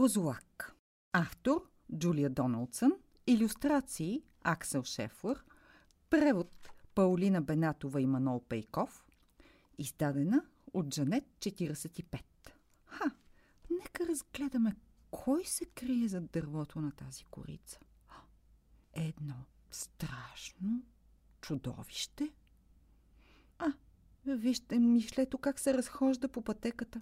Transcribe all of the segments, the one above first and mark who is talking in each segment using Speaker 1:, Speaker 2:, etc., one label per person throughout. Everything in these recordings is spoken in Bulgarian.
Speaker 1: Грозолак. Автор Джулия Доналдсън. Иллюстрации Аксел Шефлър. Превод Паулина Бенатова и Манол Пейков. Издадена от Жанет 45. Ха, нека разгледаме кой се крие зад дървото на тази корица. Едно страшно чудовище. А, вижте мишлето как се разхожда по пътеката.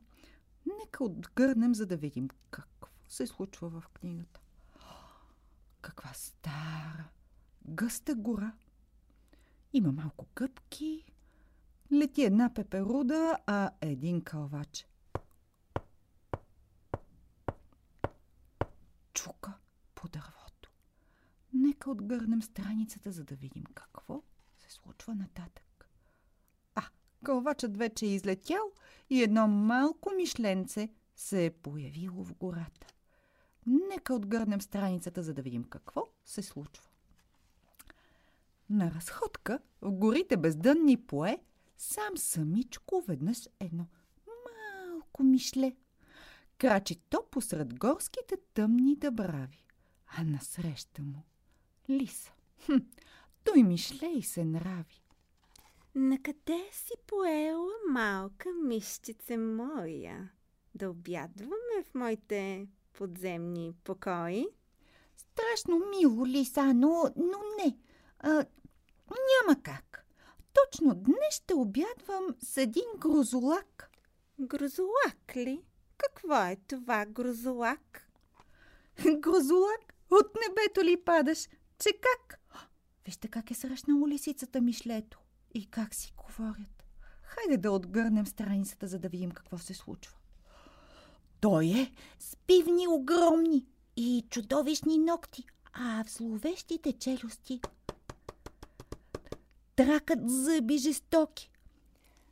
Speaker 1: Нека отгърнем, за да видим какво се случва в книгата. Каква стара, гъста гора. Има малко къпки, лети една пеперуда, а един калвач. Чука по дървото. Нека отгърнем страницата, за да видим какво се случва нататък. А, калвачът вече е излетял и едно малко мишленце се е появило в гората. Нека отгърнем страницата, за да видим какво се случва. На разходка в горите бездънни пое сам самичко веднъж едно малко мишле. Крачи то посред горските тъмни дъбрави, а насреща му лиса. Хм, той мишле и се нрави.
Speaker 2: Накъде си поела, малка мишчице моя? Да обядваме в моите подземни покои?
Speaker 3: Страшно мило, Лиса, но, но не. А, няма как. Точно днес ще обядвам с един грозолак.
Speaker 2: Грозолак ли? Какво е това грозолак?
Speaker 1: Грозолак, от небето ли падаш? Че как? Вижте как е срещнало лисицата мишлето и как си говорят. Хайде да отгърнем страницата, за да видим какво се случва.
Speaker 3: Той е с пивни огромни и чудовищни ногти, а в зловещите челюсти тракат зъби жестоки.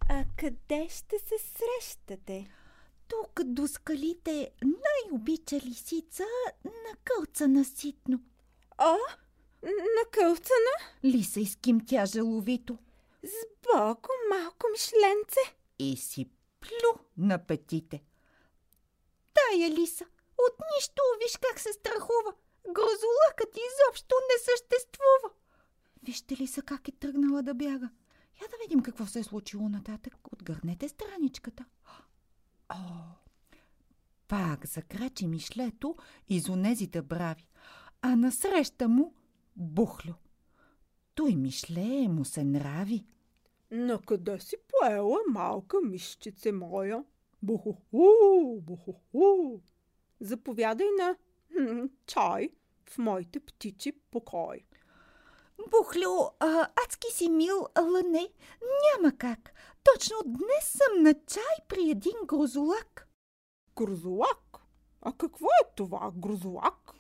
Speaker 2: А къде ще се срещате?
Speaker 3: Тук до скалите най-обича лисица на кълца на ситно.
Speaker 2: О, на кълцана?
Speaker 3: Лиса изкимтя жаловито.
Speaker 2: С богу малко мишленце.
Speaker 3: И си плю на петите. Тая лиса, от нищо виж как се страхува. Грозолакът изобщо не съществува.
Speaker 1: Вижте ли са как е тръгнала да бяга? Я да видим какво се е случило нататък. Отгърнете страничката. О, пак закрачи мишлето из онези брави, а насреща му бухлю. Той мишлее му се нрави.
Speaker 4: На къде си поела, малка мишчице моя? Буху-ху, буху-ху. Заповядай на хм, чай в моите птичи покой.
Speaker 3: Бухлю, а, адски си мил, ала не, няма как. Точно днес съм на чай при един грозолак.
Speaker 4: Грозолак? А какво е това, грозолак?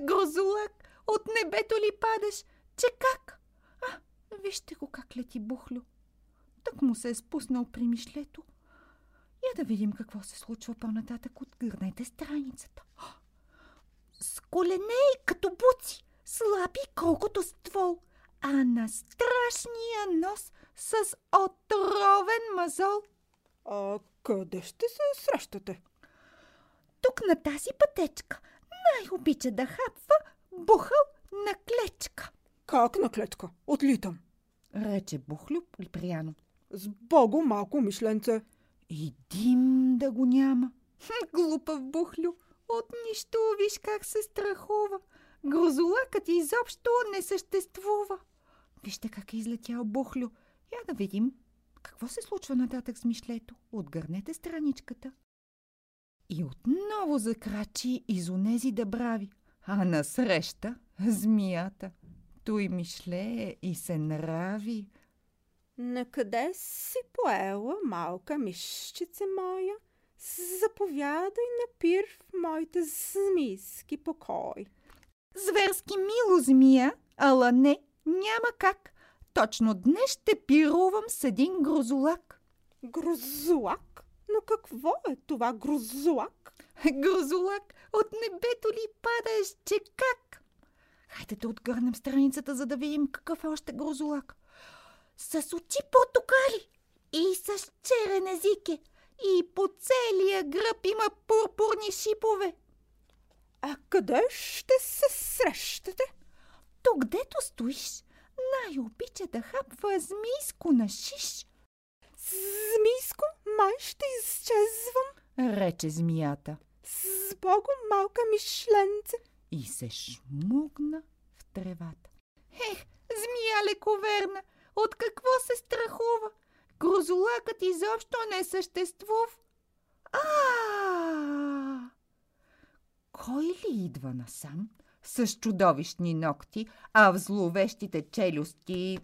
Speaker 3: Грозолак, от небето ли падаш? Че как?
Speaker 1: А, вижте го как лети Бухлю. Так му се е спуснал при мишлето. Я да видим какво се случва по-нататък. Отгърнете страницата.
Speaker 3: С колене като буци, слаби колкото ствол, а на страшния нос с отровен мазол.
Speaker 4: А къде ще се срещате?
Speaker 3: Тук на тази пътечка най-обича да хапва бухъл на клечка.
Speaker 4: Как на клетка? Отлитам.
Speaker 1: Рече Бухлю прияно.
Speaker 4: С богу малко мишленце.
Speaker 1: И дим да го няма. Глупав Бухлю. От нищо виж как се страхува. Грозолакът изобщо не съществува. Вижте как е излетял Бухлю. Я да видим какво се случва нататък с мишлето. Отгърнете страничката. И отново закрачи из онези дъбрави, а насреща змията. Той мишлее и се нрави.
Speaker 2: Накъде си поела, малка мишчице моя? Заповядай на пир в моите змийски покой.
Speaker 3: Зверски мило, змия, ала не, няма как. Точно днес ще пирувам с един грозолак.
Speaker 4: Грозолак? Но какво е това грозолак?
Speaker 1: Грозолак, от небето ли падаш, че как? Хайде да отгърнем страницата, за да видим какъв е още грозолак.
Speaker 3: С очи потокали и с черен език е. И по целия гръб има пурпурни шипове.
Speaker 2: А къде ще се срещате?
Speaker 1: Тук, дето стоиш, най-обича да хапва змийско на шиш,
Speaker 2: Змийско, май ще изчезвам.
Speaker 1: рече змията
Speaker 2: С Богом, малка мишленце.
Speaker 1: и се шмугна в тревата. Ех, змия лековерна, от какво се страхува? Грозолакът изобщо не съществува. А! Кой ли идва насам с чудовищни ногти, а в зловещите челюсти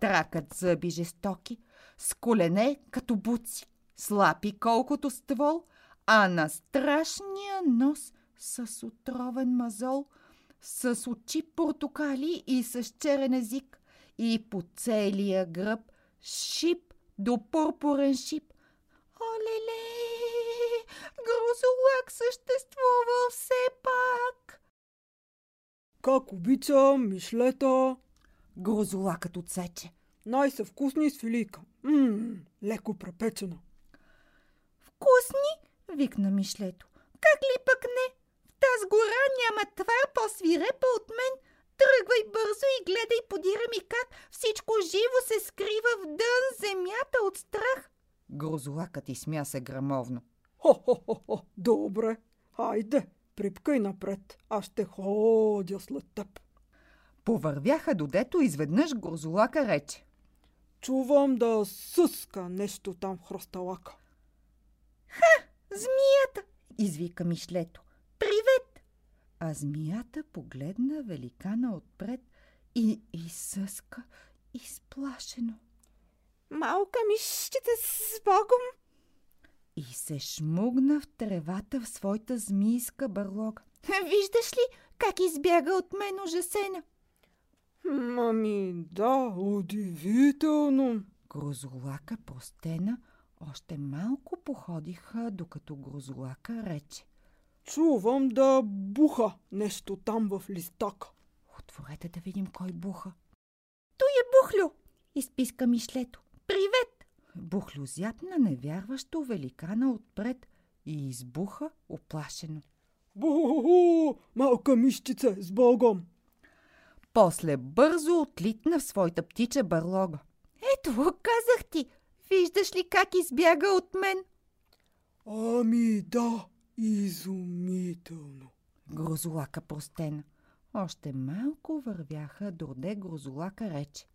Speaker 1: тракат зъби жестоки, с колене като буци, слапи колкото ствол, а на страшния нос с отровен мазол, с очи портокали и с черен език, и по целия гръб шип до пурпурен шип. Олеле, грозолак съществувал все пак.
Speaker 2: Как обичам мишлета.
Speaker 1: Грозолакът отсече.
Speaker 2: Най-са вкусни с филийка. Ммм, леко препечена.
Speaker 1: Вкусни, викна Мишлето. Как ли пък не? В таз гора няма твар по-свирепа от мен. Тръгвай бързо и гледай подира ми как всичко живо се скрива в дън земята от страх. Грозолакът изсмя се грамовно.
Speaker 2: Хо-хо-хо-хо, добре. Хайде, припкай напред. Аз ще ходя след теб.
Speaker 1: Повървяха додето изведнъж Грозолака рече.
Speaker 2: Чувам да съска нещо там в хръсталака.
Speaker 1: Змията! извика Мишлето. Привет! А змията погледна великана отпред и изсъска изплашено.
Speaker 5: Малка мишчета с Богом.
Speaker 1: и се шмугна в тревата в своята змийска бърлога. Виждаш ли как избяга от мен ужасена?
Speaker 2: Ами да, удивително.
Speaker 1: Грозолака простена, още малко походиха, докато Грозолака рече.
Speaker 2: Чувам да буха нещо там в листака.
Speaker 1: Отворете да видим кой буха. Той е Бухлю, изписка Мишлето. Привет! Бухлю зяпна невярващо великана отпред и избуха оплашено.
Speaker 2: Бу, малка мишчице, с Богом!
Speaker 1: После бързо отлитна в своята птича бърлога. Ето го, казах ти! Виждаш ли как избяга от мен?
Speaker 2: Ами да, изумително.
Speaker 1: Грозолака простена. Още малко вървяха, доде Грозолака рече.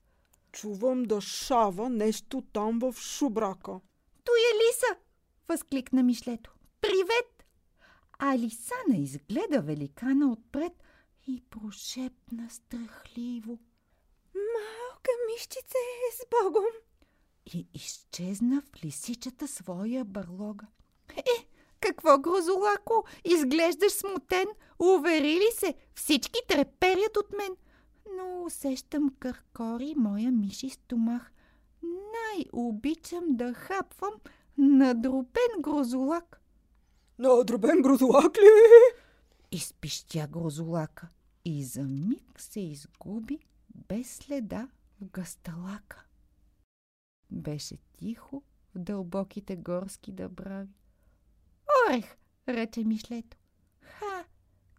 Speaker 2: Чувам да шава нещо там в шубрака.
Speaker 1: Той е Лиса! Възкликна Мишлето. Привет! А Лисана изгледа великана отпред и прошепна страхливо.
Speaker 5: Малка мишчице с Богом.
Speaker 1: И изчезна в лисичата своя бърлога. Е, какво, Грозолако? Изглеждаш смутен. Увери ли се? Всички треперят от мен. Но усещам къркори моя миши стомах. Най-обичам да хапвам надропен грозолак.
Speaker 2: На дробен грозолак ли?
Speaker 1: Изпищя грозолака и за миг се изгуби без следа в гасталака. Беше тихо в дълбоките горски дъбрави. Орех, рече Мишлето. Ха,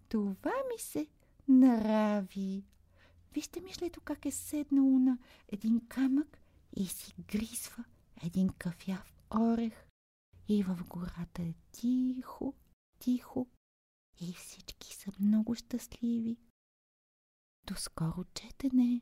Speaker 1: това ми се нрави. Вижте, Мишлето, как е седнало на един камък и си гризва един кафяв орех. И в гората е тихо, тихо и всички са много щастливи. До скоро четене!